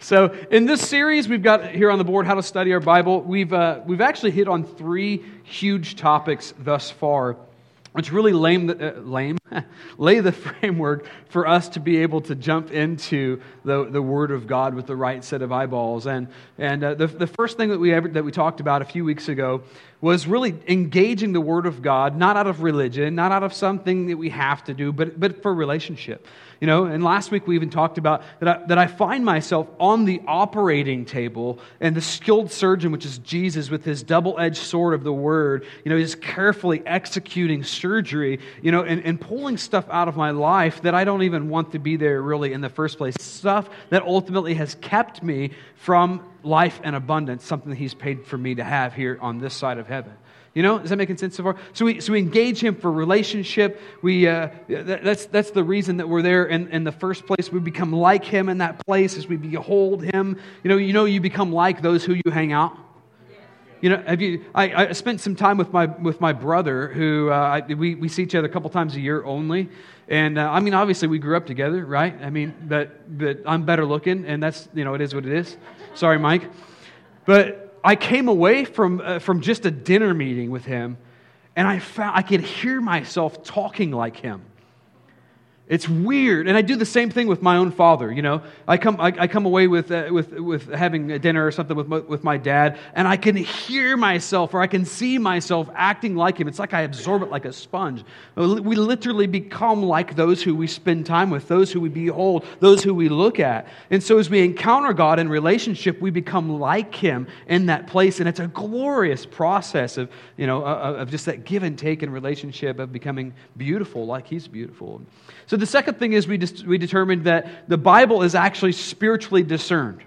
so, in this series, we've got here on the board how to study our Bible. We've, uh, we've actually hit on three huge topics thus far, which really lame, uh, lame lay the framework for us to be able to jump into the, the Word of God with the right set of eyeballs. And, and uh, the, the first thing that we, ever, that we talked about a few weeks ago was really engaging the Word of God, not out of religion, not out of something that we have to do, but, but for relationship. You know, and last week we even talked about that I, that I find myself on the operating table and the skilled surgeon, which is Jesus, with his double edged sword of the Word, you know, he's carefully executing surgery, you know, and, and pulling stuff out of my life that I don't even want to be there really in the first place. Stuff that ultimately has kept me from life and abundance, something that he's paid for me to have here on this side of heaven. You know, is that making sense so far? So we, so we engage him for relationship. We, uh, that, that's, that's the reason that we're there in, in the first place. We become like him in that place as we behold him. You know, you know, you become like those who you hang out. You know, have you? I, I spent some time with my with my brother, who uh, I, we we see each other a couple times a year only, and uh, I mean, obviously we grew up together, right? I mean, but but I'm better looking, and that's you know it is what it is. Sorry, Mike, but I came away from, uh, from just a dinner meeting with him, and I found I could hear myself talking like him. It's weird. And I do the same thing with my own father. You know, I come, I, I come away with, uh, with, with having a dinner or something with my, with my dad, and I can hear myself or I can see myself acting like him. It's like I absorb it like a sponge. We literally become like those who we spend time with, those who we behold, those who we look at. And so as we encounter God in relationship, we become like him in that place. And it's a glorious process of, you know, of just that give and take in relationship of becoming beautiful like he's beautiful. So the second thing is we, dis- we determined that the Bible is actually spiritually discerned.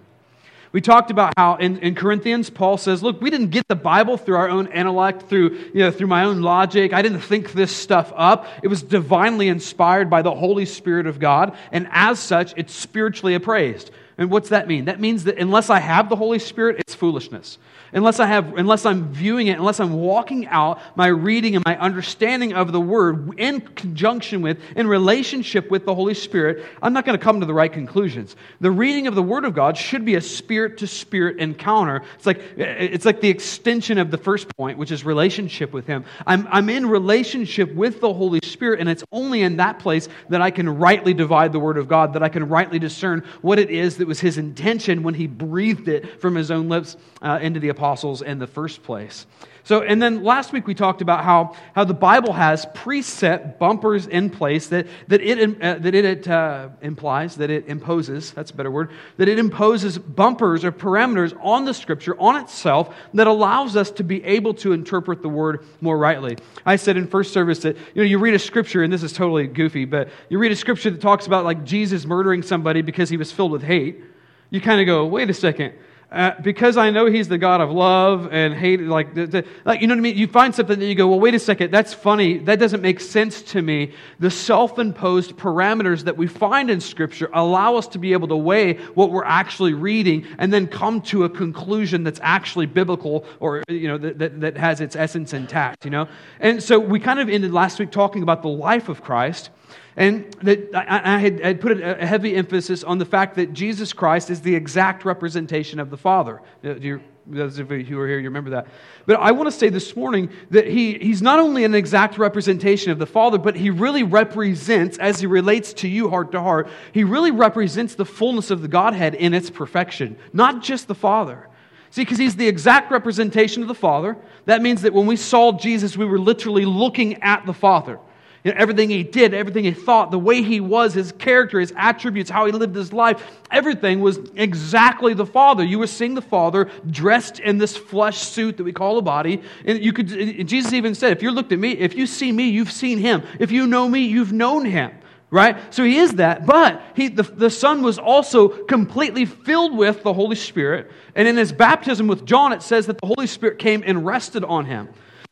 We talked about how in, in Corinthians, Paul says, Look, we didn't get the Bible through our own intellect, through, you know, through my own logic. I didn't think this stuff up. It was divinely inspired by the Holy Spirit of God, and as such, it's spiritually appraised. And what's that mean? That means that unless I have the Holy Spirit, it's foolishness unless I have, unless I'm viewing it, unless I'm walking out my reading and my understanding of the Word in conjunction with, in relationship with the Holy Spirit, I'm not going to come to the right conclusions. The reading of the Word of God should be a spirit to spirit encounter. It's like, it's like the extension of the first point, which is relationship with Him. I'm, I'm in relationship with the Holy Spirit, and it's only in that place that I can rightly divide the Word of God, that I can rightly discern what it is that was His intention when He breathed it from His own lips uh, into the apostles in the first place. So, and then last week we talked about how, how the Bible has preset bumpers in place that, that it, uh, that it uh, implies, that it imposes, that's a better word, that it imposes bumpers or parameters on the Scripture, on itself, that allows us to be able to interpret the Word more rightly. I said in first service that, you know, you read a Scripture, and this is totally goofy, but you read a Scripture that talks about like Jesus murdering somebody because he was filled with hate. You kind of go, wait a second uh, because I know he's the God of love and hate, like, the, the, like, you know what I mean? You find something that you go, well, wait a second, that's funny. That doesn't make sense to me. The self imposed parameters that we find in Scripture allow us to be able to weigh what we're actually reading and then come to a conclusion that's actually biblical or, you know, that, that, that has its essence intact, you know? And so we kind of ended last week talking about the life of Christ. And that I, had, put a heavy emphasis on the fact that Jesus Christ is the exact representation of the Father. You, those of you who are here, you remember that. But I want to say this morning that he, he's not only an exact representation of the Father, but he really represents, as he relates to you heart to heart, he really represents the fullness of the Godhead in its perfection, not just the Father. See, because he's the exact representation of the Father. That means that when we saw Jesus, we were literally looking at the Father. You know, everything he did, everything he thought, the way he was, his character, his attributes, how he lived his life, everything was exactly the Father. You were seeing the Father dressed in this flesh suit that we call a body. And you could, Jesus even said, if you looked at me, if you see me, you've seen him. If you know me, you've known him right? So he is that. But he, the, the Son was also completely filled with the Holy Spirit. And in his baptism with John, it says that the Holy Spirit came and rested on him.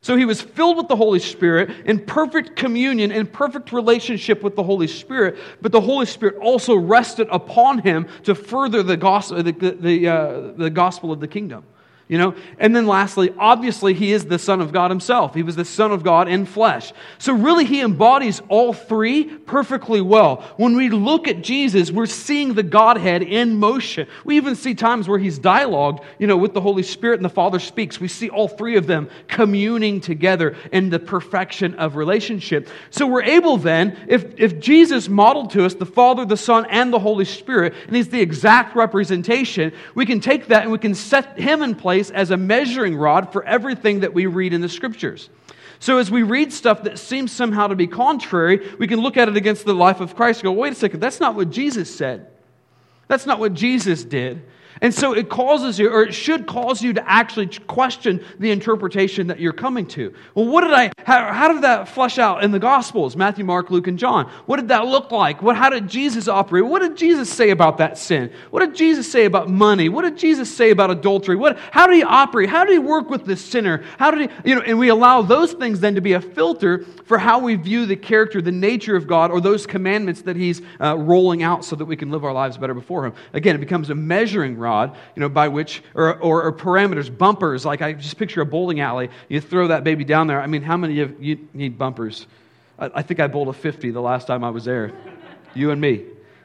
So he was filled with the Holy Spirit in perfect communion, in perfect relationship with the Holy Spirit, but the Holy Spirit also rested upon him to further the gospel, the, the, uh, the gospel of the kingdom. You know? And then lastly, obviously, he is the Son of God himself. He was the Son of God in flesh. So really, he embodies all three perfectly well. When we look at Jesus, we're seeing the Godhead in motion. We even see times where he's dialogued, you know, with the Holy Spirit and the Father speaks. We see all three of them communing together in the perfection of relationship. So we're able then, if, if Jesus modeled to us the Father, the Son, and the Holy Spirit, and he's the exact representation, we can take that and we can set him in place place as a measuring rod for everything that we read in the scriptures. So, as we read stuff that seems somehow to be contrary, we can look at it against the life of Christ and go, wait a second, that's not what Jesus said. That's not what Jesus did. And so it causes you, or it should cause you to actually question the interpretation that you're coming to. Well, what did I, how, how, did that flesh out in the Gospels? Matthew, Mark, Luke, and John. What did that look like? What, how did Jesus operate? What did Jesus say about that sin? What did Jesus say about money? What did Jesus say about adultery? What, how did he operate? How did he work with the sinner? How did he, you know, and we allow those things then to be a filter for how we view the character, the nature of God, or those commandments that he's uh, rolling out so that we can live our lives better before him. Again, it becomes a measuring rod, you know, by which, or, or, or, parameters, bumpers. Like I just picture a bowling alley. You throw that baby down there. I mean, how many of you need bumpers? I, I think I bowled a 50 the last time I was there. You and me.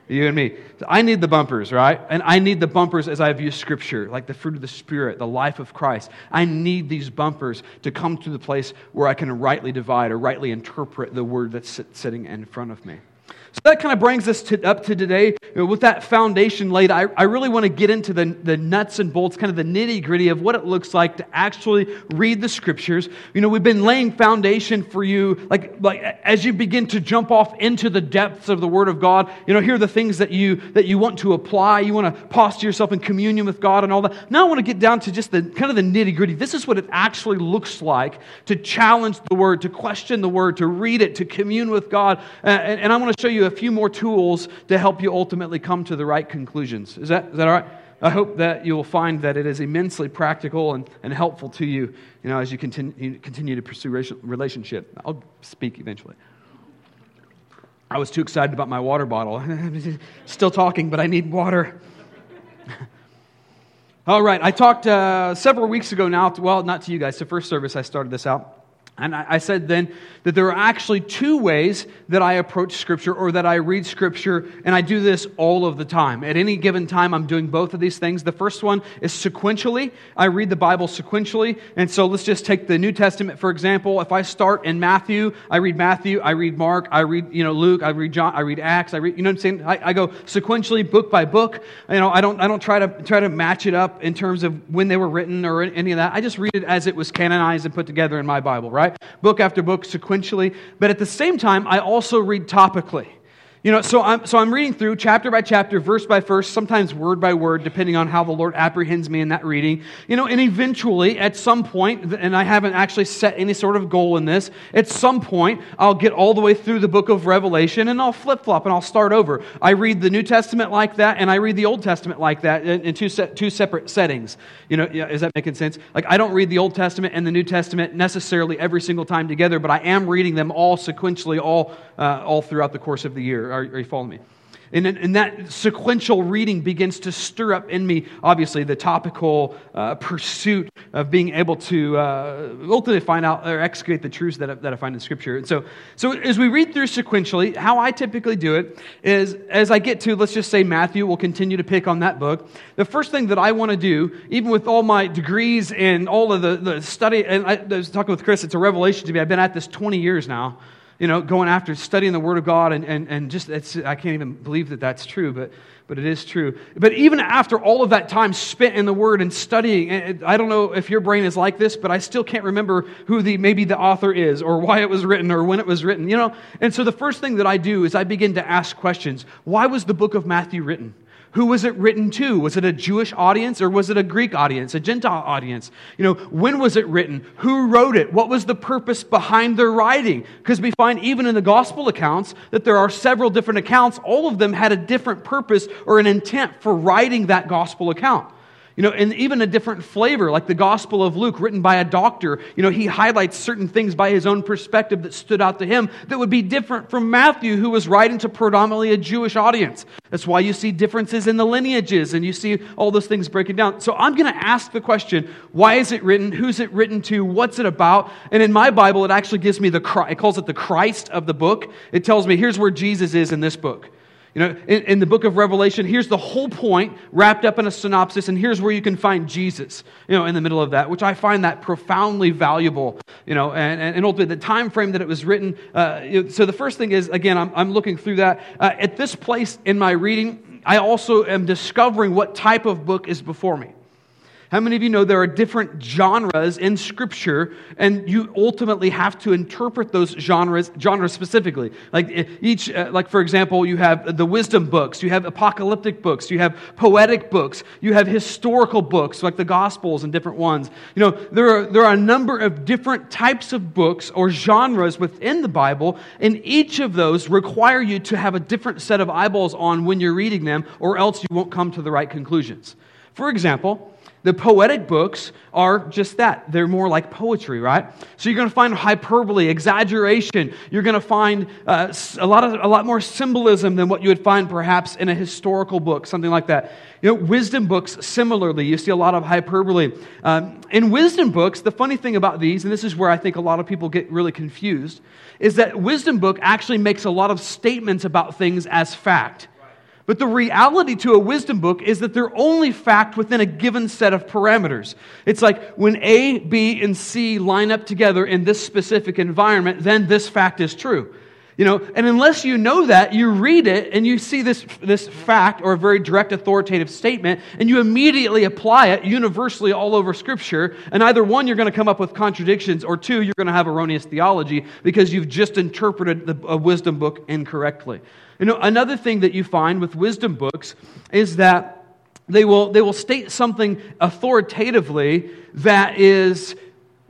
You and me. I need the bumpers, right? And I need the bumpers as I view Scripture, like the fruit of the Spirit, the life of Christ. I need these bumpers to come to the place where I can rightly divide or rightly interpret the word that's sitting in front of me. So that kind of brings us to, up to today. With that foundation laid, I, I really want to get into the, the nuts and bolts, kind of the nitty gritty of what it looks like to actually read the scriptures. You know, we've been laying foundation for you, like, like as you begin to jump off into the depths of the Word of God. You know, here are the things that you that you want to apply. You want to posture yourself in communion with God and all that. Now I want to get down to just the kind of the nitty gritty. This is what it actually looks like to challenge the Word, to question the Word, to read it, to commune with God. Uh, and, and I want to show you you a few more tools to help you ultimately come to the right conclusions. Is that, is that all right? I hope that you will find that it is immensely practical and, and helpful to you, you know, as you continue, continue to pursue relationship. I'll speak eventually. I was too excited about my water bottle. Still talking, but I need water. All right, I talked uh, several weeks ago now, to, well, not to you guys, to first service, I started this out. And I said then that there are actually two ways that I approach Scripture or that I read Scripture, and I do this all of the time. At any given time, I'm doing both of these things. The first one is sequentially. I read the Bible sequentially. And so let's just take the New Testament, for example. If I start in Matthew, I read Matthew, I read Mark, I read, you know, Luke, I read John, I read Acts, I read, you know what I'm saying? I, I go sequentially, book by book. You know, I don't, I don't try to, try to match it up in terms of when they were written or any of that. I just read it as it was canonized and put together in my Bible, right? Book after book sequentially. But at the same time, I also read topically. You know, so I'm, so I'm reading through chapter by chapter, verse by verse, sometimes word by word, depending on how the Lord apprehends me in that reading. You know, and eventually, at some point, and I haven't actually set any sort of goal in this, at some point, I'll get all the way through the book of Revelation and I'll flip flop and I'll start over. I read the New Testament like that and I read the Old Testament like that in, two, se- two separate settings. You know, is that making sense? Like, I don't read the Old Testament and the New Testament necessarily every single time together, but I am reading them all sequentially, all, uh, all throughout the course of the year. Are, are you following me? And, and that sequential reading begins to stir up in me, obviously, the topical uh, pursuit of being able to uh, ultimately find out or excavate the truths that I, that I find in Scripture. And so, so, as we read through sequentially, how I typically do it is as I get to, let's just say Matthew, we'll continue to pick on that book. The first thing that I want to do, even with all my degrees and all of the, the study, and I, I was talking with Chris, it's a revelation to me. I've been at this 20 years now you know, going after studying the Word of God, and, and, and just, I can't even believe that that's true, but, but it is true. But even after all of that time spent in the Word and studying, I don't know if your brain is like this, but I still can't remember who the, maybe the author is, or why it was written, or when it was written, you know? And so the first thing that I do is I begin to ask questions. Why was the book of Matthew written? Who was it written to? Was it a Jewish audience or was it a Greek audience, a Gentile audience? You know, when was it written? Who wrote it? What was the purpose behind their writing? Because we find even in the gospel accounts that there are several different accounts. All of them had a different purpose or an intent for writing that gospel account. You know, and even a different flavor, like the Gospel of Luke, written by a doctor. You know, he highlights certain things by his own perspective that stood out to him that would be different from Matthew, who was writing to predominantly a Jewish audience. That's why you see differences in the lineages and you see all those things breaking down. So I'm going to ask the question why is it written? Who's it written to? What's it about? And in my Bible, it actually gives me the, it calls it the Christ of the book. It tells me here's where Jesus is in this book. You know, in, in, the book of Revelation, here's the whole point wrapped up in a synopsis, and here's where you can find Jesus, you know, in the middle of that, which I find that profoundly valuable, you know, and, and, ultimately the time frame that it was written. Uh, so the first thing is, again, I'm, I'm looking through that. Uh, at this place in my reading, I also am discovering what type of book is before me. How many of you know there are different genres in Scripture, and you ultimately have to interpret those genres, genres specifically? Like each, uh, like for example, you have the wisdom books, you have apocalyptic books, you have poetic books, you have historical books like the Gospels and different ones. You know, there are there are a number of different types of books or genres within the Bible, and each of those require you to have a different set of eyeballs on when you're reading them, or else you won't come to the right conclusions. For example. The poetic books are just that. They're more like poetry, right? So you're going to find hyperbole, exaggeration. You're going to find uh, a, lot of, a lot more symbolism than what you would find perhaps in a historical book, something like that. You know, wisdom books, similarly, you see a lot of hyperbole. Um, in wisdom books, the funny thing about these, and this is where I think a lot of people get really confused, is that wisdom book actually makes a lot of statements about things as fact. But the reality to a wisdom book is that they're only fact within a given set of parameters. It's like when A, B, and C line up together in this specific environment, then this fact is true. You know, and unless you know that, you read it and you see this, this fact or a very direct authoritative statement, and you immediately apply it universally all over Scripture. And either one, you're going to come up with contradictions, or two, you're going to have erroneous theology because you've just interpreted the, a wisdom book incorrectly. You know, another thing that you find with wisdom books is that they will, they will state something authoritatively that is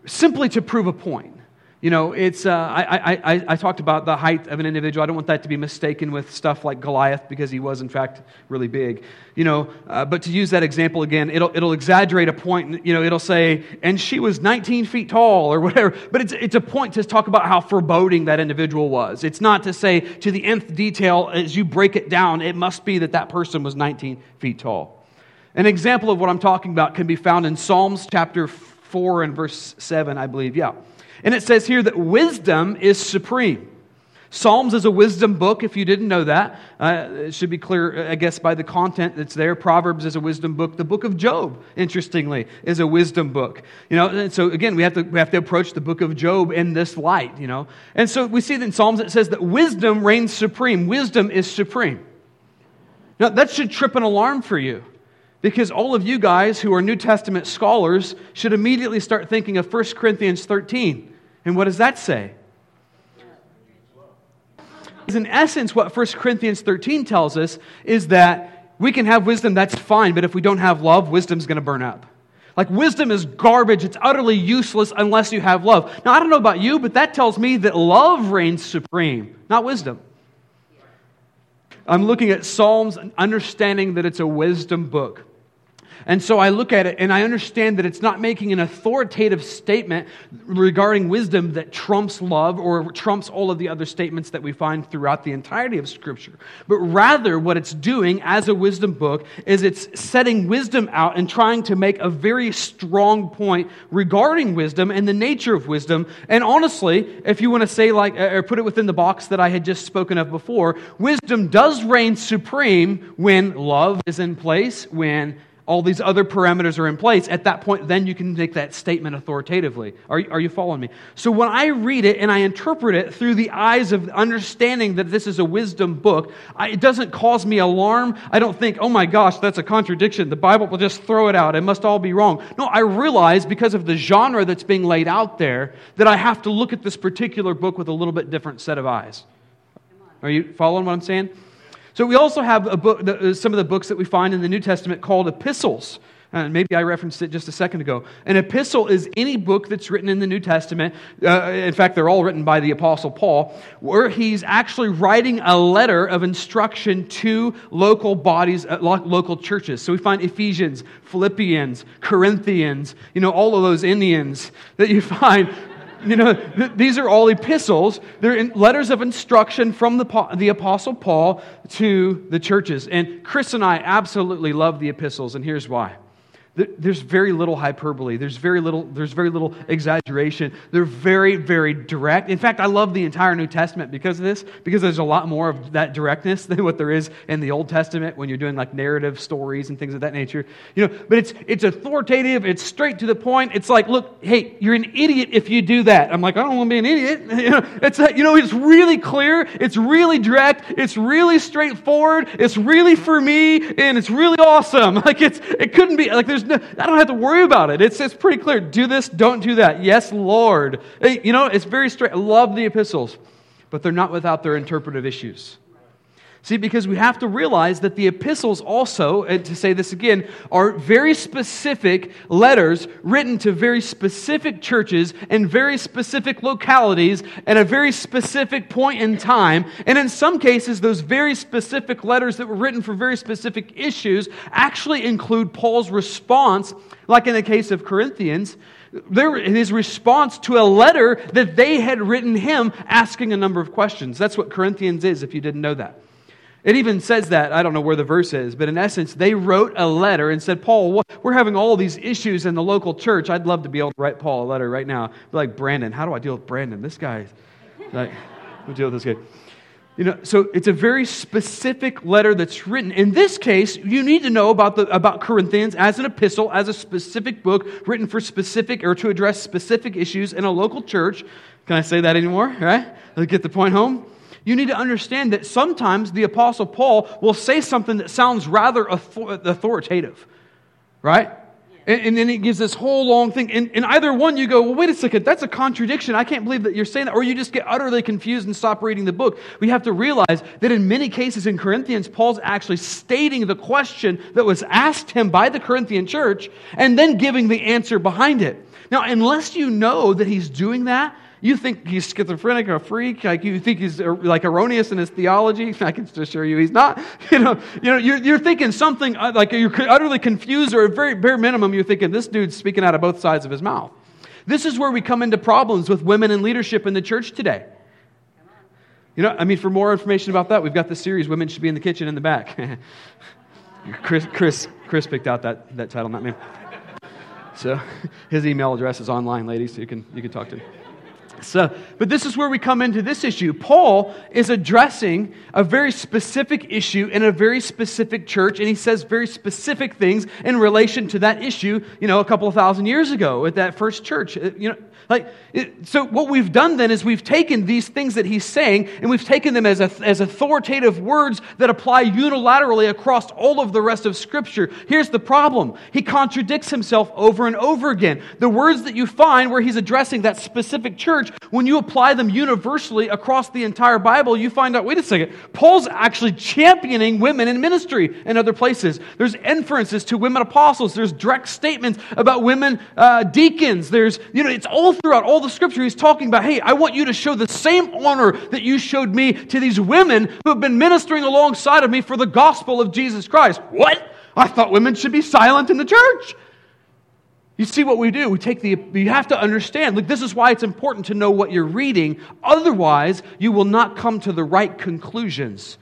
simply to prove a point. You know, it's, uh, I, I, I, talked about the height of an individual. I don't want that to be mistaken with stuff like Goliath because he was, in fact, really big. You know, uh, but to use that example again, it'll, it'll exaggerate a point. You know, it'll say, and she was 19 feet tall or whatever. But it's, it's a point to talk about how foreboding that individual was. It's not to say to the nth detail, as you break it down, it must be that that person was 19 feet tall. An example of what I'm talking about can be found in Psalms chapter 4 and verse 7, I believe. Yeah. And it says here that wisdom is supreme. Psalms is a wisdom book, if you didn't know that. Uh, it should be clear, I guess, by the content that's there. Proverbs is a wisdom book. The book of Job, interestingly, is a wisdom book. You know, and so again, we have, to, we have to approach the book of Job in this light, you know. And so we see that in Psalms it says that wisdom reigns supreme. Wisdom is supreme. Now, that should trip an alarm for you. Because all of you guys who are New Testament scholars should immediately start thinking of 1 Corinthians 13. And what does that say? In essence, what 1 Corinthians 13 tells us is that we can have wisdom, that's fine, but if we don't have love, wisdom's going to burn up. Like, wisdom is garbage. It's utterly useless unless you have love. Now, I don't know about you, but that tells me that love reigns supreme, not wisdom. I'm looking at Psalms and understanding that it's a wisdom book. And so I look at it and I understand that it's not making an authoritative statement regarding wisdom that trumps love or trumps all of the other statements that we find throughout the entirety of Scripture. But rather, what it's doing as a wisdom book is it's setting wisdom out and trying to make a very strong point regarding wisdom and the nature of wisdom. And honestly, if you want to say, like, or put it within the box that I had just spoken of before, wisdom does reign supreme when love is in place, when all these other parameters are in place, at that point, then you can make that statement authoritatively. Are, are you following me? So when I read it and I interpret it through the eyes of understanding that this is a wisdom book, I, it doesn't cause me alarm. I don't think, oh my gosh, that's a contradiction. The Bible will just throw it out. It must all be wrong. No, I realize because of the genre that's being laid out there that I have to look at this particular book with a little bit different set of eyes. Are you following what I'm saying? So we also have book, uh, some of the books that we find in the New Testament called epistles. Uh, maybe I referenced it just a second ago. An epistle is any book that's written in the New Testament. Uh, in fact, they're all written by the Apostle Paul, where he's actually writing a letter of instruction to local bodies, uh, local churches. So we find Ephesians, Philippians, Corinthians, you know, all of those Indians that you find you know, th- these are all epistles. They're letters of instruction from the, the Apostle Paul to the churches. And Chris and I absolutely love the epistles, and here's why. There's very little hyperbole. There's very little, there's very little exaggeration. They're very, very direct. In fact, I love the entire New Testament because of this, because there's a lot more of that directness than what there is in the Old Testament when you're doing like narrative stories and things of that nature. You know, but it's it's authoritative, it's straight to the point. It's like, look, hey, you're an idiot if you do that. I'm like, I don't want to be an idiot. You know, it's you know, it's really clear, it's really direct, it's really straightforward, it's really for me, and it's really awesome. Like it's it couldn't be like there's I don't have to worry about it. It's, it's pretty clear. Do this, don't do that. Yes, Lord. You know, it's very straight. I love the epistles, but they're not without their interpretive issues. See, because we have to realize that the epistles also, and to say this again, are very specific letters written to very specific churches and very specific localities at a very specific point in time. And in some cases, those very specific letters that were written for very specific issues actually include Paul's response, like in the case of Corinthians, his response to a letter that they had written him asking a number of questions. That's what Corinthians is, if you didn't know that. It even says that, I don't know where the verse is, but in essence, they wrote a letter and said, Paul, we're having all these issues in the local church. I'd love to be able to write Paul a letter right now. Be like, Brandon, how do I deal with Brandon? This guy, like, we deal with this guy. You know, so it's a very specific letter that's written. In this case, you need to know about, the, about Corinthians as an epistle, as a specific book written for specific or to address specific issues in a local church. Can I say that anymore? Right? Let's get the point home you need to understand that sometimes the Apostle Paul will say something that sounds rather authoritative, right? And, and then he gives this whole long thing. And, and either one, you go, well, wait a second, that's a contradiction. I can't believe that you're saying that. Or you just get utterly confused and stop reading the book. We have to realize that in many cases in Corinthians, Paul's actually stating the question that was asked him by the Corinthian church and then giving the answer behind it. Now, unless you know that he's doing that, you think he's schizophrenic or a freak, like you think he's er, like erroneous in his theology. I can assure you he's not. You know, you know you're, you're thinking something uh, like you're utterly confused, or at very bare minimum, you're thinking this dude's speaking out of both sides of his mouth. This is where we come into problems with women in leadership in the church today. You know, I mean, for more information about that, we've got this series, Women Should Be in the Kitchen in the Back. Chris, Chris, Chris picked out that, that title, not me. So his email address is online, ladies, so you can, you can talk to him. So, but this is where we come into this issue. Paul is addressing a very specific issue in a very specific church, and he says very specific things in relation to that issue, you know, a couple of thousand years ago at that first church. Uh, you know, like, it, so what we've done then is we've taken these things that he's saying and we've taken them as, a, as authoritative words that apply unilaterally across all of the rest of Scripture. Here's the problem he contradicts himself over and over again. The words that you find where he's addressing that specific church, when you apply them universally across the entire Bible, you find out wait a second, Paul's actually championing women in ministry in other places. There's inferences to women apostles, there's direct statements about women uh, deacons. There's, you know, it's all throughout all the scripture, he's talking about, hey, I want you to show the same honor that you showed me to these women who have been ministering alongside of me for the gospel of Jesus Christ. What? I thought women should be silent in the church. You see what we do? We take the, you have to understand. Like, this is why it's important to know what you're reading. Otherwise, you will not come to the right conclusions.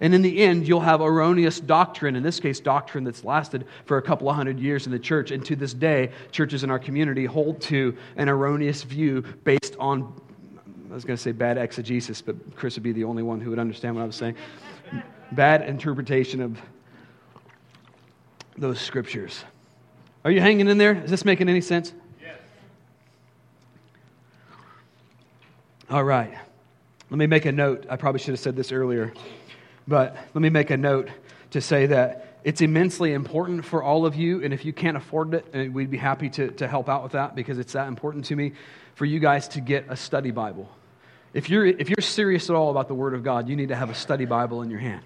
And in the end, you'll have erroneous doctrine, in this case, doctrine that's lasted for a couple of hundred years in the church. And to this day, churches in our community hold to an erroneous view based on, I was going to say bad exegesis, but Chris would be the only one who would understand what I was saying. Bad interpretation of those scriptures. Are you hanging in there? Is this making any sense? Yes. All right. Let me make a note. I probably should have said this earlier. But let me make a note to say that it's immensely important for all of you, and if you can't afford it, uh, we'd be happy to, to help out with that because it's that important to me for you guys to get a study Bible. If you're, if you're serious at all about the Word of God, you need to have a study Bible in your hand.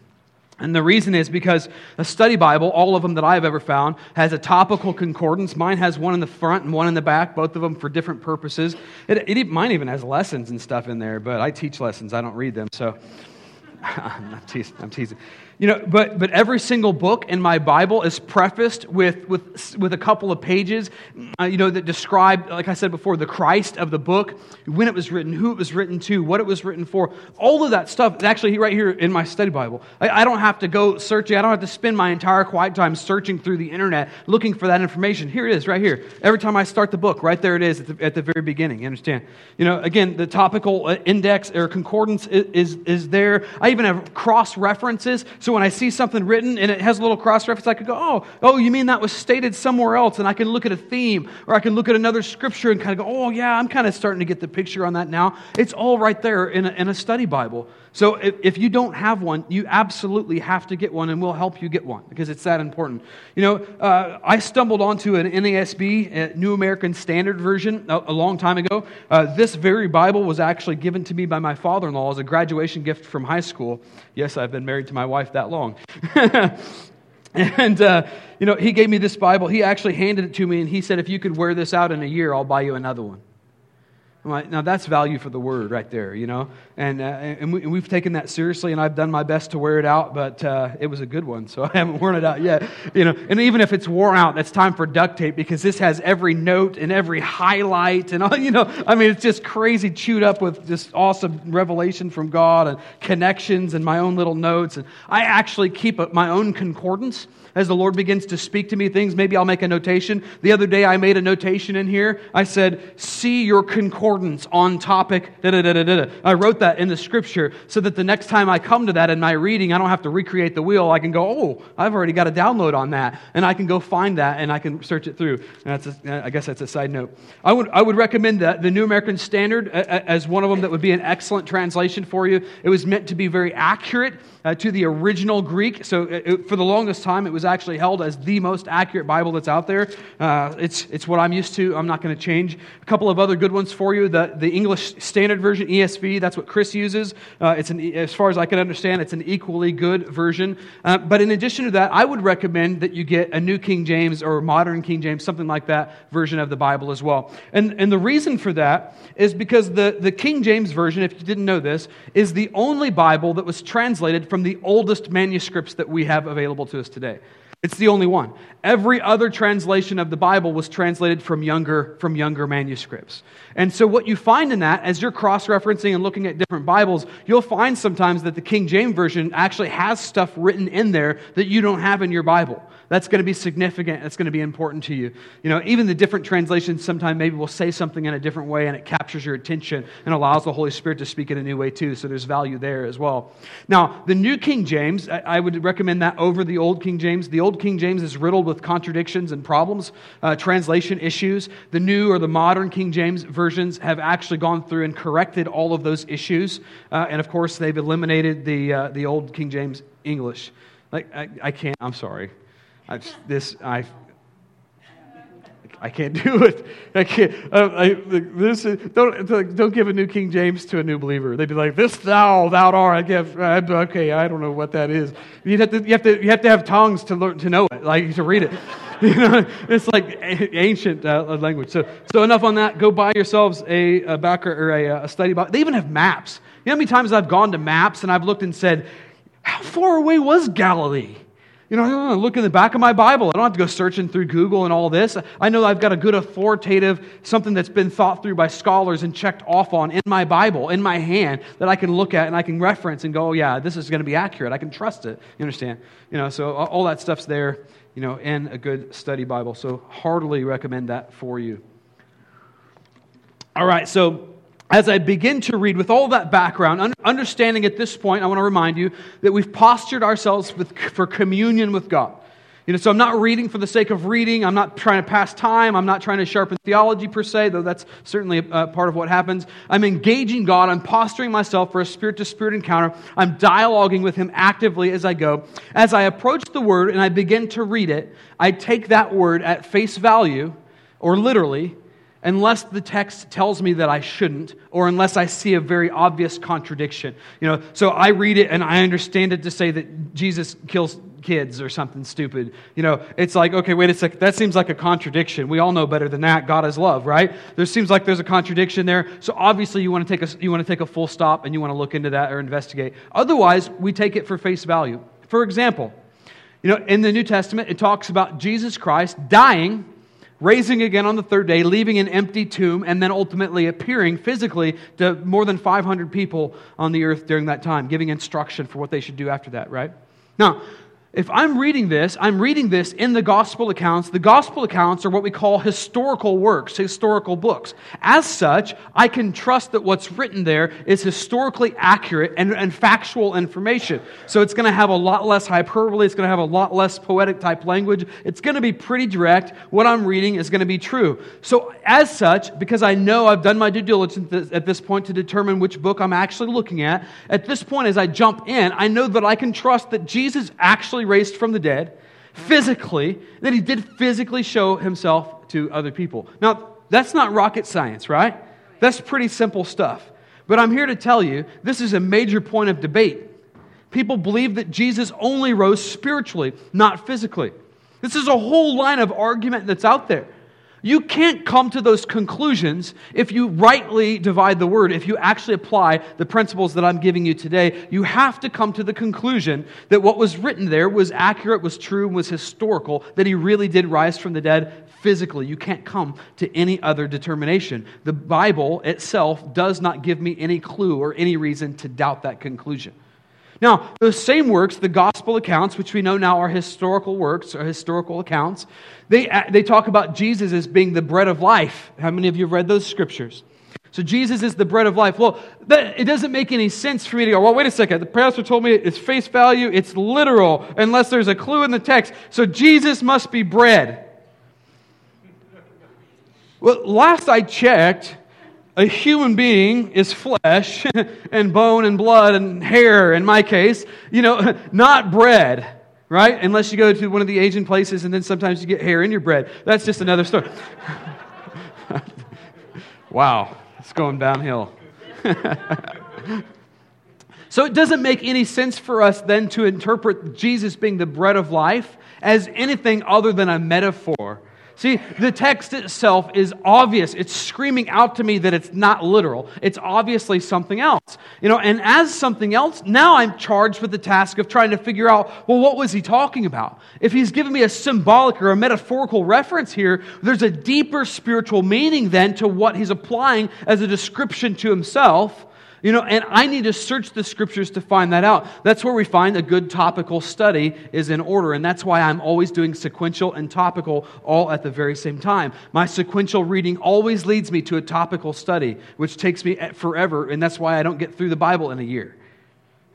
And the reason is because a study Bible, all of them that I've ever found, has a topical concordance. Mine has one in the front and one in the back, both of them for different purposes. It, it, mine even has lessons and stuff in there, but I teach lessons, I don't read them. So I'm, teasing, I'm teasing. You know, but, but every single book in my Bible is prefaced with, with, with a couple of pages, uh, you know, that describe, like I said before, the Christ of the book, when it was written, who it was written to, what it was written for. All of that stuff is actually right here in my study Bible. I, I don't have to go searching. I don't have to spend my entire quiet time searching through the internet looking for that information. Here it is, right here. Every time I start the book, right there it is at the, at the very beginning. You understand? You know, again, the topical uh, index or concordance is, is, is there. I even have cross references. So so when I see something written and it has a little cross reference, I could go, oh, oh, you mean that was stated somewhere else? And I can look at a theme or I can look at another scripture and kind of go, oh, yeah, I'm kind of starting to get the picture on that now. It's all right there in a, in a study Bible. So if, if you don't have one, you absolutely have to get one and we'll help you get one because it's that important. You know, uh, I stumbled onto an NASB, a New American Standard Version, a, a long time ago. Uh, this very Bible was actually given to me by my father in law as a graduation gift from high school. Yes, I've been married to my wife that long. and, uh, you know, he gave me this Bible. He actually handed it to me and he said, if you could wear this out in a year, I'll buy you another one. Like, now that's value for the word right there, you know. And uh, and, we, have taken that seriously, and I've done my best to wear it out, but uh, it was a good one, so I haven't worn it out yet, you know. And even if it's worn out, it's time for duct tape because this has every note and every highlight and all, you know. I mean, it's just crazy chewed up with just awesome revelation from God and connections and my own little notes. And I actually keep my own concordance as the Lord begins to speak to me things, maybe I'll make a notation. The other day I made a notation in here. I said, see your concordance on topic. Da, da, da. I wrote that in the scripture so that the next time I come to that in my reading, I don't have to recreate the wheel. I can go, oh, I've already got a download on that. And I can go find that and I can search it through. And that's a, I guess that's a side note. I would, I would recommend that the New American Standard as one of them that would be an excellent translation for you. It was meant to be very accurate uh, to the original Greek. So it, uh, for the longest time, it was actually held as the most accurate Bible that's out there. Uh, it's, it's what I'm used to. I'm not going to change. A couple of other good ones for you. The, the English Standard Version, ESV, that's what Chris uses. Uh, it's an, as far as I can understand, it's an equally good version. Uh, but in addition to that, I would recommend that you get a New King James or modern King James, something like that version of the Bible as well. And, and the reason for that is because the, the King James Version, if you didn't know this, is the only Bible that was translated from the oldest manuscripts that we have available to us today. It's the only one. Every other translation of the Bible was translated from younger, from younger manuscripts. And so, what you find in that, as you're cross referencing and looking at different Bibles, you'll find sometimes that the King James Version actually has stuff written in there that you don't have in your Bible that's going to be significant. That's going to be important to you. You know, even the different translations sometimes maybe will say something in a different way and it captures your attention and allows the Holy Spirit to speak in a new way too. So there's value there as well. Now, the New King James, I, would recommend that over the Old King James. The Old King James is riddled with contradictions and problems, uh, translation issues. The New or the modern King James versions have actually gone through and corrected all of those issues. Uh, and of course, they've eliminated the, uh, the Old King James English. Like, I, I can't, I'm sorry. I just, this, I, I can't do it. I can't. Uh, I, this don't don't give a New King James to a new believer. They'd be like, "This thou, thou art." I give. Okay, I don't know what that is. You have to you have to you have to have tongues to learn to know it, like to read it. you know, it's like ancient uh, language. So so enough on that. Go buy yourselves a, a backer or a, a study Bible. They even have maps. You know how many times I've gone to maps and I've looked and said, "How far away was Galilee?" You know, I don't to look in the back of my Bible. I don't have to go searching through Google and all this. I know I've got a good authoritative, something that's been thought through by scholars and checked off on in my Bible, in my hand, that I can look at and I can reference and go, oh, yeah, this is going to be accurate. I can trust it. You understand? You know, so all that stuff's there, you know, in a good study Bible. So heartily recommend that for you. All right, so as I begin to read with all that background, understanding at this point, I want to remind you that we've postured ourselves with, for communion with God. You know, so I'm not reading for the sake of reading. I'm not trying to pass time. I'm not trying to sharpen theology per se, though that's certainly a, part of what happens. I'm engaging God. I'm posturing myself for a spirit to spirit encounter. I'm dialoguing with Him actively as I go. As I approach the Word and I begin to read it, I take that Word at face value, or literally, unless the text tells me that I shouldn't, or unless I see a very obvious contradiction. You know, so I read it and I understand it to say that Jesus kills kids or something stupid. You know, it's like, okay, wait a second, that seems like a contradiction. We all know better than that. God is love, right? There seems like there's a contradiction there. So obviously you want to take a, you want to take a full stop and you want to look into that or investigate. Otherwise, we take it for face value. For example, you know, in the New Testament, it talks about Jesus Christ dying raising again on the third day, leaving an empty tomb, and then ultimately appearing physically to more than 500 people on the earth during that time, giving instruction for what they should do after that, right? Now, if I'm reading this, I'm reading this in the gospel accounts. The gospel accounts are what we call historical works, historical books. As such, I can trust that what's written there is historically accurate and, and factual information. So it's going to have a lot less hyperbole, it's going to have a lot less poetic type language. It's going to be pretty direct. What I'm reading is going to be true. So, as such, because I know I've done my due diligence at this point to determine which book I'm actually looking at, at this point, as I jump in, I know that I can trust that Jesus actually actually raised from the dead, physically, that he did physically show himself to other people. Now, that's not rocket science, right? That's pretty simple stuff. But I'm here to tell you this is a major point of debate. People believe that Jesus only rose spiritually, not physically. This is a whole line of argument that's out there. You can't come to those conclusions if you rightly divide the word, if you actually apply the principles that I'm giving you today. You have to come to the conclusion that what was written there was accurate, was true, was historical, that he really did rise from the dead physically. You can't come to any other determination. The Bible itself does not give me any clue or any reason to doubt that conclusion. Now, those same works, the gospel accounts, which we know now are historical works or historical accounts, they, uh, they talk about Jesus as being the bread of life. How many of you have read those scriptures? So Jesus is the bread of life. Well, that, it doesn't make any sense for me to go, well, wait a second. The pastor told me it's face value, it's literal, unless there's a clue in the text. So Jesus must be bread. Well, last I checked, a human being is flesh and bone and blood and hair, in my case, you know, not bread, right? Unless you go to one of the Asian places and then sometimes you get hair in your bread. That's just another story. wow, it's going downhill. so it doesn't make any sense for us then to interpret Jesus being the bread of life as anything other than a metaphor See, the text itself is obvious. It's screaming out to me that it's not literal. It's obviously something else. You know, and as something else, now I'm charged with the task of trying to figure out, well, what was he talking about? If he's giving me a symbolic or a metaphorical reference here, there's a deeper spiritual meaning then to what he's applying as a description to himself you know, and I need to search the scriptures to find that out. That's where we find a good topical study is in order. And that's why I'm always doing sequential and topical all at the very same time. My sequential reading always leads me to a topical study, which takes me forever. And that's why I don't get through the Bible in a year.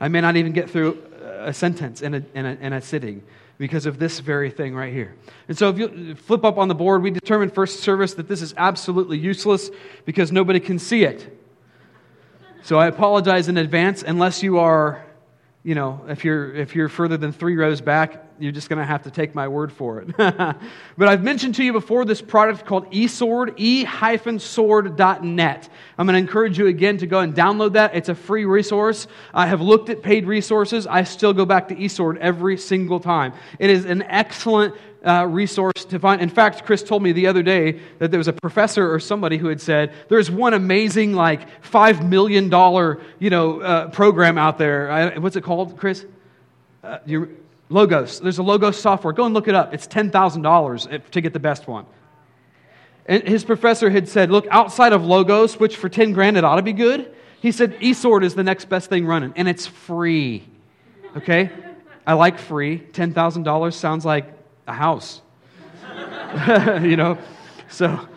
I may not even get through a sentence in a, in a, in a sitting because of this very thing right here. And so if you flip up on the board, we determined first service that this is absolutely useless because nobody can see it. So I apologize in advance unless you are, you know, if you're, if you're further than three rows back, you're just going to have to take my word for it. but I've mentioned to you before this product called eSword, e-sword.net. I'm going to encourage you again to go and download that. It's a free resource. I have looked at paid resources. I still go back to eSword every single time. It is an excellent uh, resource to find. In fact, Chris told me the other day that there was a professor or somebody who had said there's one amazing like five million dollar you know uh, program out there. I, what's it called, Chris? Uh, Logos. There's a Logos software. Go and look it up. It's ten thousand dollars to get the best one. And his professor had said, look, outside of Logos, which for ten grand it ought to be good. He said eSword is the next best thing running, and it's free. Okay. I like free. $10,000 sounds like a house. you know, so.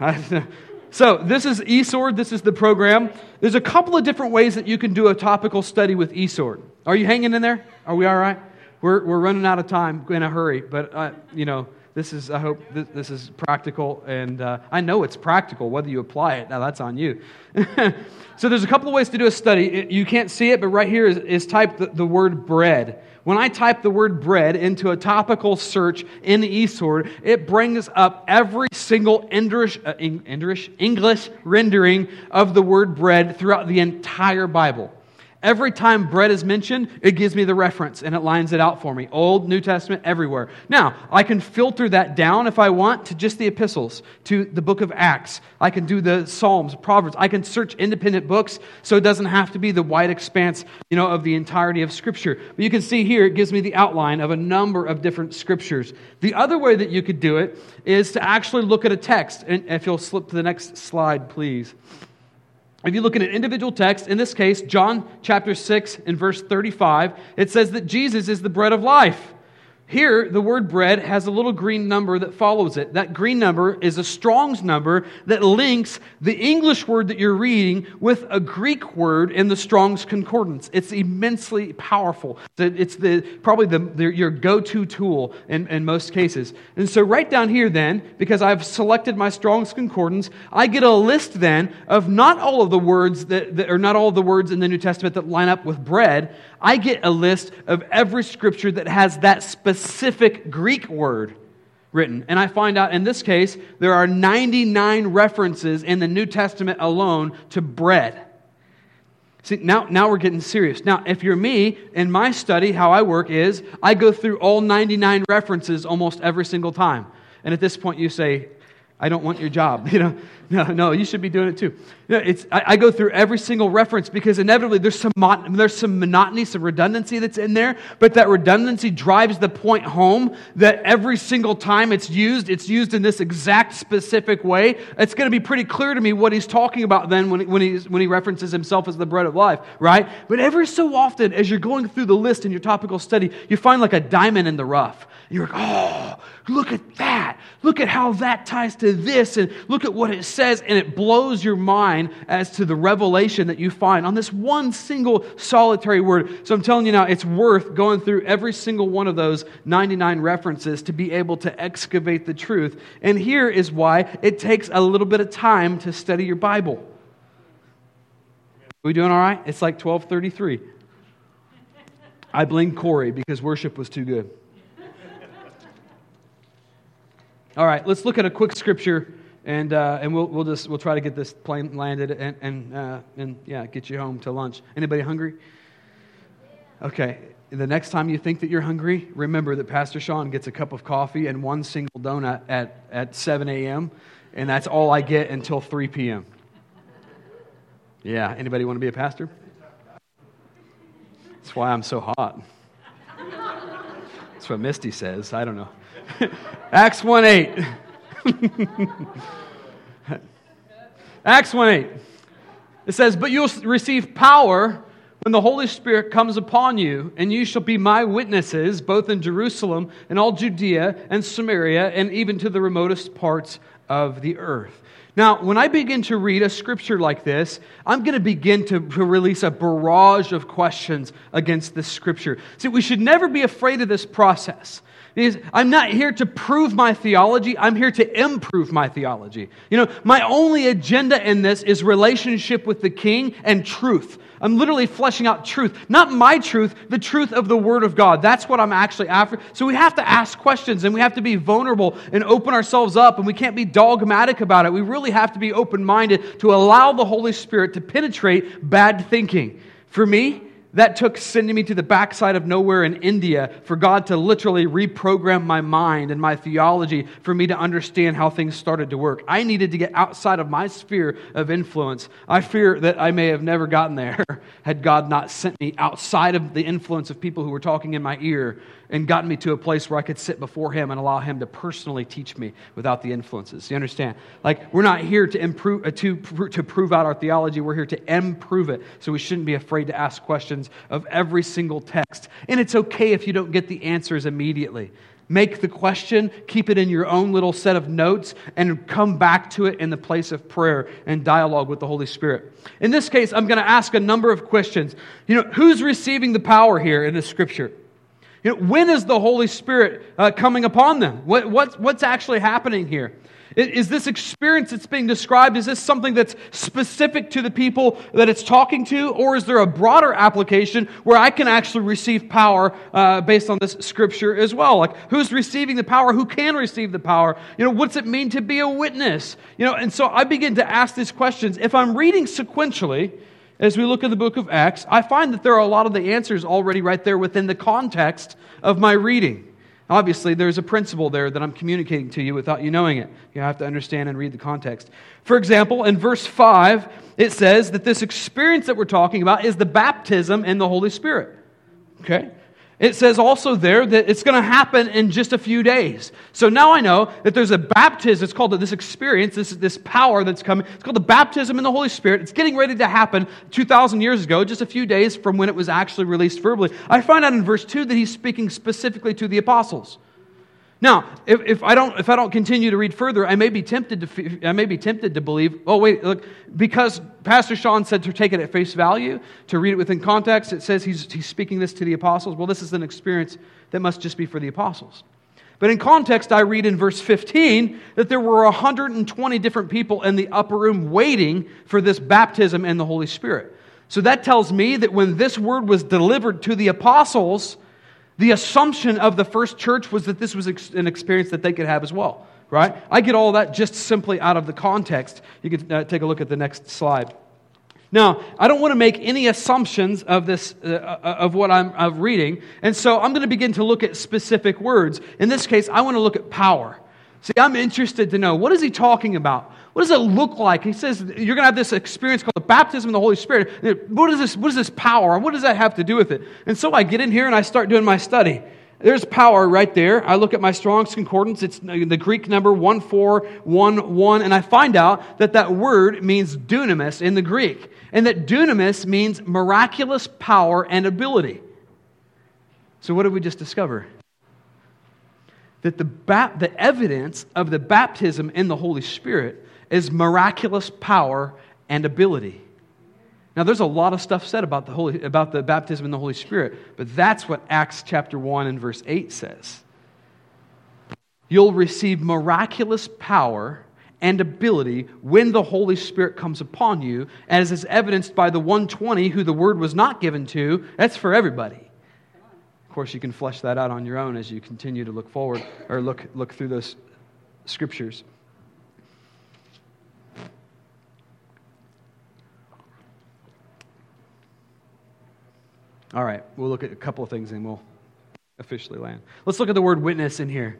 I, so this is eSword. This is the program. There's a couple of different ways that you can do a topical study with eSword. Are you hanging in there? Are we all right? We're, we're running out of time in a hurry, but uh, you know this is, I hope this, this is practical, and uh, I know it's practical, whether you apply it. Now, that's on you. so, there's a couple of ways to do a study. You can't see it, but right here is, is typed the, the word bread. When I type the word bread into a topical search in eSword, it brings up every single English, uh, English rendering of the word bread throughout the entire Bible. Every time bread is mentioned, it gives me the reference and it lines it out for me. Old, New Testament, everywhere. Now, I can filter that down if I want to just the epistles, to the book of Acts. I can do the Psalms, Proverbs. I can search independent books so it doesn't have to be the wide expanse, you know, of the entirety of Scripture. But you can see here, it gives me the outline of a number of different Scriptures. The other way that you could do it is to actually look at a text. And if you'll slip to the next slide, please. If you look at an individual text, in this case, John chapter 6 and verse 35, it says that Jesus is the bread of life. Here, the word bread has a little green number that follows it. That green number is a Strong's number that links the English word that you're reading with a Greek word in the Strong's concordance. It's immensely powerful. It's the, probably the, the, your go to tool in, in most cases. And so, right down here, then, because I've selected my Strong's concordance, I get a list then of not all of the words that, that or not all of the words in the New Testament that line up with bread. I get a list of every scripture that has that specific Greek word written. And I find out in this case, there are 99 references in the New Testament alone to bread. See, now, now we're getting serious. Now, if you're me, in my study, how I work is I go through all 99 references almost every single time. And at this point, you say, I don't want your job. You know, no, no, you should be doing it too. You know, I, I, go through every single reference because inevitably there's some, there's some monotony, some redundancy that's in there, but that redundancy drives the point home that every single time it's used, it's used in this exact specific way. It's going to be pretty clear to me what he's talking about then when, when, he's, when he references himself as the bread of life, right? But every so often, as you're going through the list in your topical study, you find like a diamond in the rough. You're like, oh, look at that. Look at how that ties to this, and look at what it says, and it blows your mind as to the revelation that you find on this one single solitary word. So I'm telling you now, it's worth going through every single one of those 99 references to be able to excavate the truth. And here is why it takes a little bit of time to study your Bible. We doing all right? It's like 1233. I blamed Corey because worship was too good. All right, let's look at a quick scripture, and, uh, and we'll, we'll just we'll try to get this plane landed and, and, uh, and yeah, get you home to lunch. Anybody hungry? Okay, the next time you think that you're hungry, remember that Pastor Sean gets a cup of coffee and one single donut at, at 7 a.m., and that's all I get until 3 p.m. Yeah, anybody want to be a pastor? That's why I'm so hot. That's what Misty says. I don't know. Acts 1 8. Acts 1 8. It says, But you'll receive power when the Holy Spirit comes upon you, and you shall be my witnesses, both in Jerusalem and all Judea and Samaria, and even to the remotest parts of the earth. Now, when I begin to read a scripture like this, I'm going to begin to, to release a barrage of questions against this scripture. See, we should never be afraid of this process. I'm not here to prove my theology. I'm here to improve my theology. You know, my only agenda in this is relationship with the king and truth. I'm literally fleshing out truth. Not my truth, the truth of the Word of God. That's what I'm actually after. So we have to ask questions and we have to be vulnerable and open ourselves up and we can't be dogmatic about it. We really have to be open minded to allow the Holy Spirit to penetrate bad thinking. For me, that took sending me to the backside of nowhere in India for God to literally reprogram my mind and my theology for me to understand how things started to work. I needed to get outside of my sphere of influence. I fear that I may have never gotten there had God not sent me outside of the influence of people who were talking in my ear and gotten me to a place where I could sit before Him and allow Him to personally teach me without the influences. You understand? Like, we're not here to, improve, uh, to, to prove out our theology, we're here to improve it. So we shouldn't be afraid to ask questions of every single text. And it's okay if you don't get the answers immediately. Make the question, keep it in your own little set of notes, and come back to it in the place of prayer and dialogue with the Holy Spirit. In this case, I'm going to ask a number of questions. You know, who's receiving the power here in this scripture? You know, when is the Holy Spirit uh, coming upon them? What, what, what's actually happening here? Is this experience that's being described, is this something that's specific to the people that it's talking to, or is there a broader application where I can actually receive power uh, based on this scripture as well? Like, who's receiving the power? Who can receive the power? You know, what's it mean to be a witness? You know, and so I begin to ask these questions. If I'm reading sequentially, as we look at the book of Acts, I find that there are a lot of the answers already right there within the context of my reading. Obviously, there's a principle there that I'm communicating to you without you knowing it. You have to understand and read the context. For example, in verse 5, it says that this experience that we're talking about is the baptism in the Holy Spirit. Okay? It says also there that it's going to happen in just a few days. So now I know that there's a baptism. It's called this experience, this, this power that's coming. It's called the baptism in the Holy Spirit. It's getting ready to happen 2,000 years ago, just a few days from when it was actually released verbally. I find out in verse 2 that he's speaking specifically to the apostles. Now, if, if, I don't, if I don't continue to read further, I may be tempted to, I may be tempted to believe, oh, wait, look, because Pastor Sean said to take it at face value, to read it within context, it says he's, he's speaking this to the apostles. Well, this is an experience that must just be for the apostles. But in context, I read in verse 15 that there were 120 different people in the upper room waiting for this baptism in the Holy Spirit. So that tells me that when this word was delivered to the apostles, the assumption of the first church was that this was an experience that they could have as well, right? I get all that just simply out of the context. You can uh, take a look at the next slide. Now, I don't want to make any assumptions of this, uh, uh of what I'm of reading, and so I'm going to begin to look at specific words. In this case, I want to look at power. See, I'm interested to know what is he talking about? What does it look like? He says you're going to have this experience called the baptism of the Holy Spirit. What is this, what is this power? What does that have to do with it? And so I get in here and I start doing my study. There's power right there. I look at my Strong's Concordance. It's the Greek number 1411, and I find out that that word means dunamis in the Greek, and that dunamis means miraculous power and ability. So, what did we just discover? That the, the evidence of the baptism in the Holy Spirit is miraculous power and ability. Now, there's a lot of stuff said about the, Holy, about the baptism in the Holy Spirit, but that's what Acts chapter 1 and verse 8 says. You'll receive miraculous power and ability when the Holy Spirit comes upon you, as is evidenced by the 120 who the word was not given to. That's for everybody. Of course, you can flesh that out on your own as you continue to look forward or look, look through those scriptures. All right, we'll look at a couple of things and we'll officially land. Let's look at the word witness in here.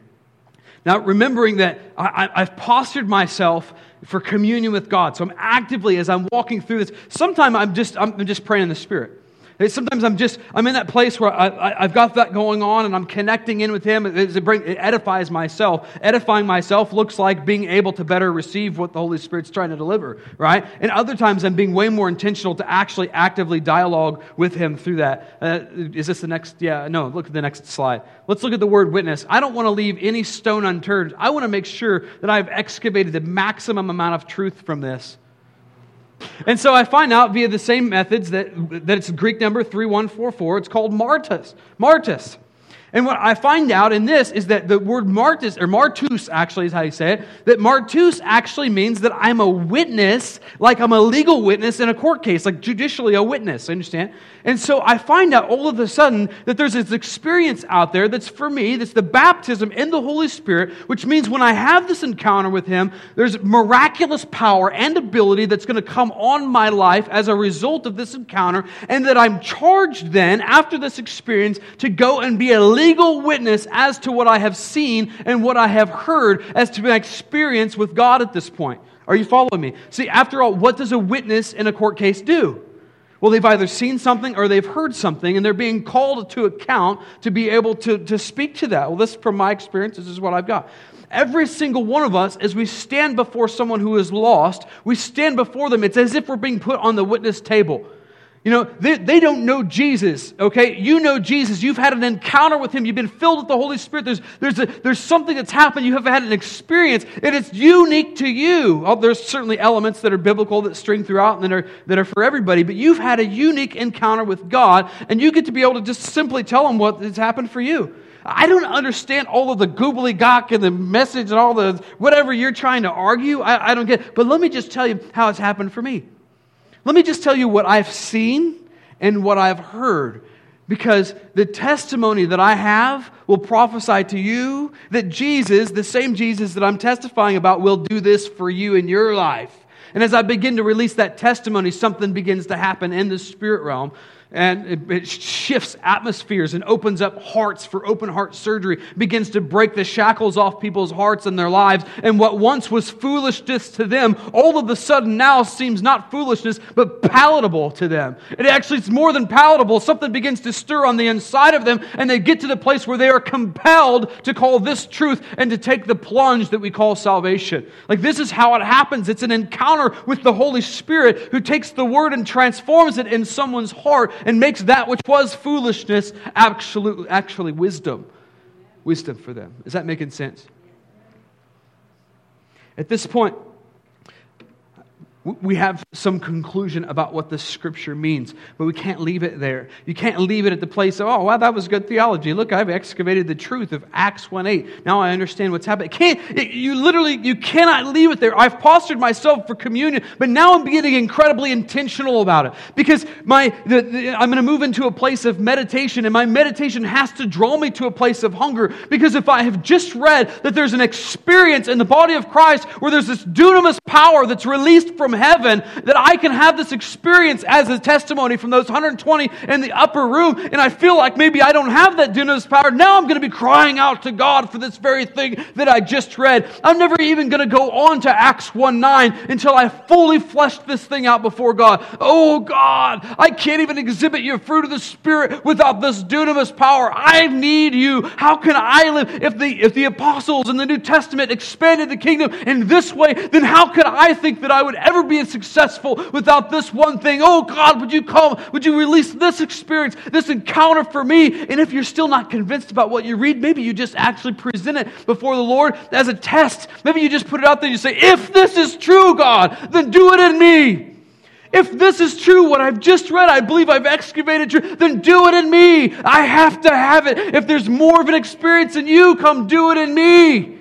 Now, remembering that I, have postured myself for communion with God. So I'm actively, as I'm walking through this, sometimes I'm just, I'm just praying in the Spirit. Sometimes I'm just, I'm in that place where I, have got that going on and I'm connecting in with Him. It, bring, it edifies myself. Edifying myself looks like being able to better receive what the Holy Spirit's trying to deliver, right? And other times I'm being way more intentional to actually actively dialogue with Him through that. Uh, is this the next? Yeah, no, look at the next slide. Let's look at the word witness. I don't want to leave any stone unturned. I want to make sure that I've excavated the maximum amount of truth from this. And so I find out via the same methods that, that it's Greek number 3144. It's called martus. Martus. And what I find out in this is that the word martus, or martus actually is how you say it, that martus actually means that I'm a witness, like I'm a legal witness in a court case, like judicially a witness, understand? And so I find out all of a sudden that there's this experience out there that's for me, that's the baptism in the Holy Spirit, which means when I have this encounter with Him, there's miraculous power and ability that's going to come on my life as a result of this encounter, and that I'm charged then, after this experience, to go and be a legal witness as to what I have seen and what I have heard as to my experience with God at this point. Are you following me? See, after all, what does a witness in a court case do? Well, they've either seen something or they've heard something, and they're being called to account to be able to, to speak to that. Well, this, from my experience, this is what I've got. Every single one of us, as we stand before someone who is lost, we stand before them. It's as if we're being put on the witness table. You know, they, they don't know Jesus, okay? You know Jesus. You've had an encounter with him. You've been filled with the Holy Spirit. There's, there's, a, there's something that's happened. You have had an experience, and it's unique to you. Oh, there's certainly elements that are biblical that string throughout and that are, that are for everybody, but you've had a unique encounter with God, and you get to be able to just simply tell him what has happened for you. I don't understand all of the goobly gawk and the message and all the whatever you're trying to argue. I, I don't get But let me just tell you how it's happened for me. Let me just tell you what I've seen and what I've heard. Because the testimony that I have will prophesy to you that Jesus, the same Jesus that I'm testifying about, will do this for you in your life. And as I begin to release that testimony, something begins to happen in the spirit realm and it, it, shifts atmospheres and opens up hearts for open heart surgery, begins to break the shackles off people's hearts and their lives. And what once was foolishness to them, all of a sudden now seems not foolishness, but palatable to them. It actually is more than palatable. Something begins to stir on the inside of them, and they get to the place where they are compelled to call this truth and to take the plunge that we call salvation. Like this is how it happens. It's an encounter with the Holy Spirit who takes the word and transforms it in someone's heart and makes that which was foolishness absolutely, actually wisdom. Wisdom for them. Is that making sense? At this point, we have some conclusion about what the scripture means, but we can't leave it there. You can't leave it at the place of, oh, wow, that was good theology. Look, I've excavated the truth of Acts 1 8. Now I understand what's happening. can't, it, you literally, you cannot leave it there. I've postured myself for communion, but now I'm getting incredibly intentional about it because my, the, the, I'm going to move into a place of meditation, and my meditation has to draw me to a place of hunger because if I have just read that there's an experience in the body of Christ where there's this dunamis power that's released from heaven that I can have this experience as a testimony from those 120 in the upper room, and I feel like maybe I don't have that dunamis power. Now I'm going to be crying out to God for this very thing that I just read. I'm never even going to go on to Acts 1 9 until I fully fleshed this thing out before God. Oh God, I can't even exhibit your fruit of the Spirit without this dunamis power. I need you. How can I live? If the, if the apostles in the New Testament expanded the kingdom in this way, then how could I think that I would ever be successful without this one thing. Oh God, would you come? Would you release this experience, this encounter for me? And if you're still not convinced about what you read, maybe you just actually present it before the Lord as a test. Maybe you just put it out there and you say, if this is true, God, then do it in me. If this is true, what I've just read, I believe I've excavated true, then do it in me. I have to have it. If there's more of an experience in you, come do it in me.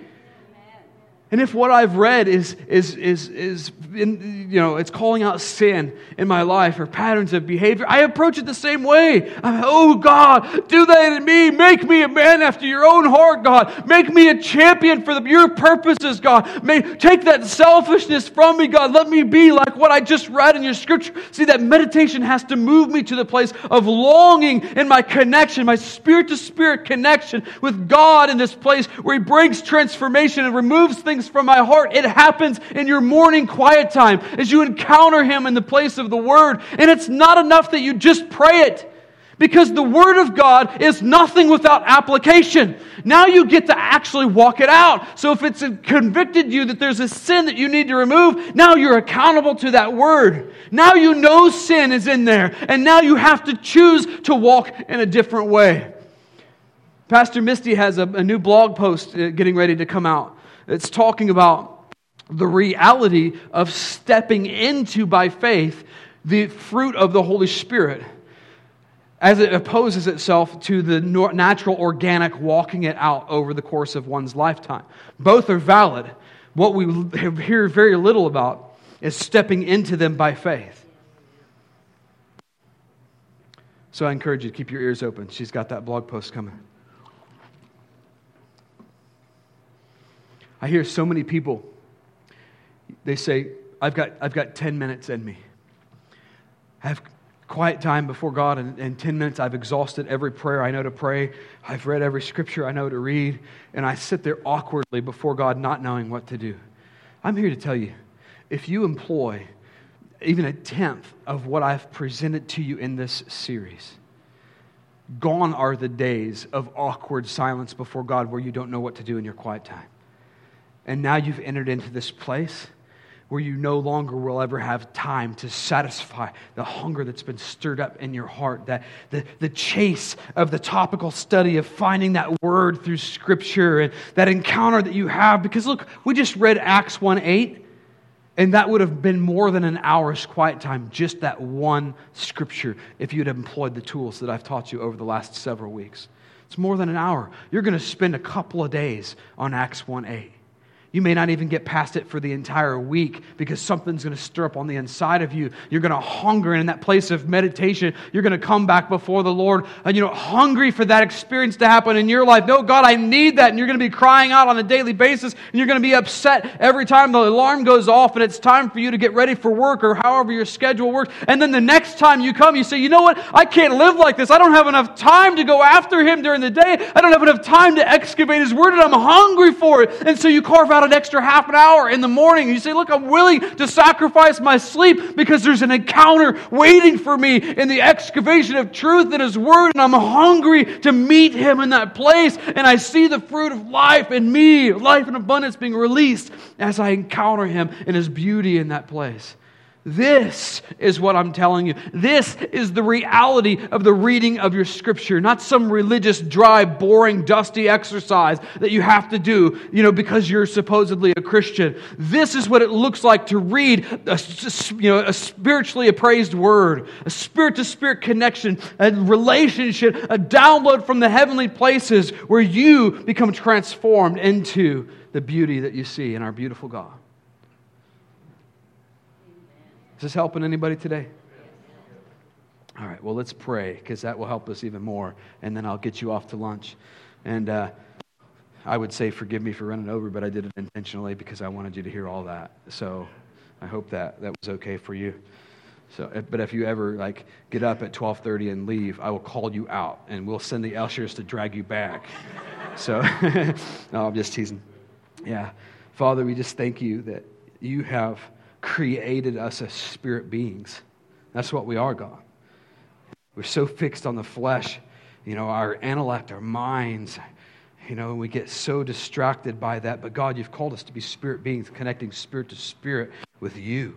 And if what I've read is, is, is, is in, you know, it's calling out sin in my life or patterns of behavior, I approach it the same way. I'm, oh, God, do that in me. Make me a man after your own heart, God. Make me a champion for the, your purposes, God. May, take that selfishness from me, God. Let me be like what I just read in your scripture. See, that meditation has to move me to the place of longing in my connection, my spirit to spirit connection with God in this place where He brings transformation and removes things from my heart. It happens in your morning quiet time as you encounter Him in the place of the Word. And it's not enough that you just pray it. Because the Word of God is nothing without application. Now you get to actually walk it out. So if it's convicted you that there's a sin that you need to remove, now you're accountable to that Word. Now you know sin is in there. And now you have to choose to walk in a different way. Pastor Misty has a, a new blog post uh, getting ready to come out. It's talking about the reality of stepping into, by faith, the fruit of the Holy Spirit as it opposes itself to the natural, organic walking it out over the course of one's lifetime. Both are valid. What we hear very little about is stepping into them by faith. So I encourage you to keep your ears open. She's got that blog post coming. I hear so many people, they say, I've got, I've got 10 minutes in me. I have quiet time before God, and in 10 minutes I've exhausted every prayer I know to pray. I've read every scripture I know to read, and I sit there awkwardly before God, not knowing what to do. I'm here to tell you if you employ even a tenth of what I've presented to you in this series, gone are the days of awkward silence before God where you don't know what to do in your quiet time. And now you've entered into this place where you no longer will ever have time to satisfy the hunger that's been stirred up in your heart, that the, the chase of the topical study of finding that word through Scripture and that encounter that you have. Because look, we just read Acts 1 8, and that would have been more than an hour's quiet time, just that one Scripture, if you'd employed the tools that I've taught you over the last several weeks. It's more than an hour. You're going to spend a couple of days on Acts 1 8. You may not even get past it for the entire week because something's going to stir up on the inside of you. You're going to hunger, and in that place of meditation, you're going to come back before the Lord and, you know, hungry for that experience to happen in your life. No, God, I need that. And you're going to be crying out on a daily basis, and you're going to be upset every time the alarm goes off and it's time for you to get ready for work or however your schedule works. And then the next time you come, you say, you know what? I can't live like this. I don't have enough time to go after Him during the day. I don't have enough time to excavate His Word, and I'm hungry for it. And so you carve out an extra half an hour in the morning. You say, Look, I'm willing to sacrifice my sleep because there's an encounter waiting for me in the excavation of truth in His Word, and I'm hungry to meet Him in that place. And I see the fruit of life in me, life in abundance being released as I encounter Him in His beauty in that place. This is what I'm telling you. This is the reality of the reading of your scripture, not some religious, dry, boring, dusty exercise that you have to do, you know, because you're supposedly a Christian. This is what it looks like to read a, you know, a spiritually appraised word, a spirit to spirit connection, a relationship, a download from the heavenly places where you become transformed into the beauty that you see in our beautiful God. Is this helping anybody today? All right, well, let's pray because that will help us even more. And then I'll get you off to lunch. And uh, I would say, forgive me for running over, but I did it intentionally because I wanted you to hear all that. So I hope that that was okay for you. So, but if you ever like get up at 12:30 and leave, I will call you out, and we'll send the ushers to drag you back. so, no, I'm just teasing. Yeah, Father, we just thank you that you have created us as spirit beings. That's what we are, God. We're so fixed on the flesh, you know, our intellect, our minds, you know, we get so distracted by that. But God, you've called us to be spirit beings, connecting spirit to spirit with you.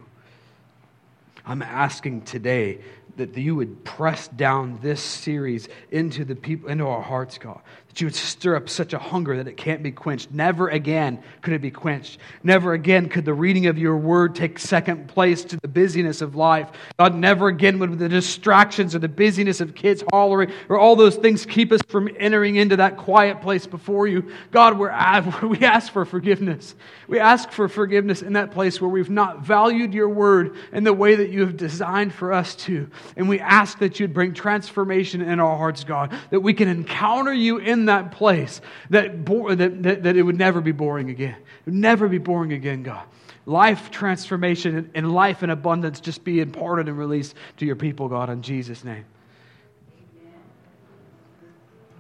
I'm asking today that you would press down this series into the people, into our hearts, God. That you would stir up such a hunger that it can't be quenched. Never again could it be quenched. Never again could the reading of your word take second place to the busyness of life. God, never again would the distractions or the busyness of kids hollering or all those things keep us from entering into that quiet place before you. God, we're, we ask for forgiveness. We ask for forgiveness in that place where we've not valued your word in the way that you have designed for us to. And we ask that you'd bring transformation in our hearts, God, that we can encounter you in that place, that, that, that, that it would never be boring again. It would never be boring again, God. Life transformation and life in abundance just be imparted and released to your people, God, in Jesus' name.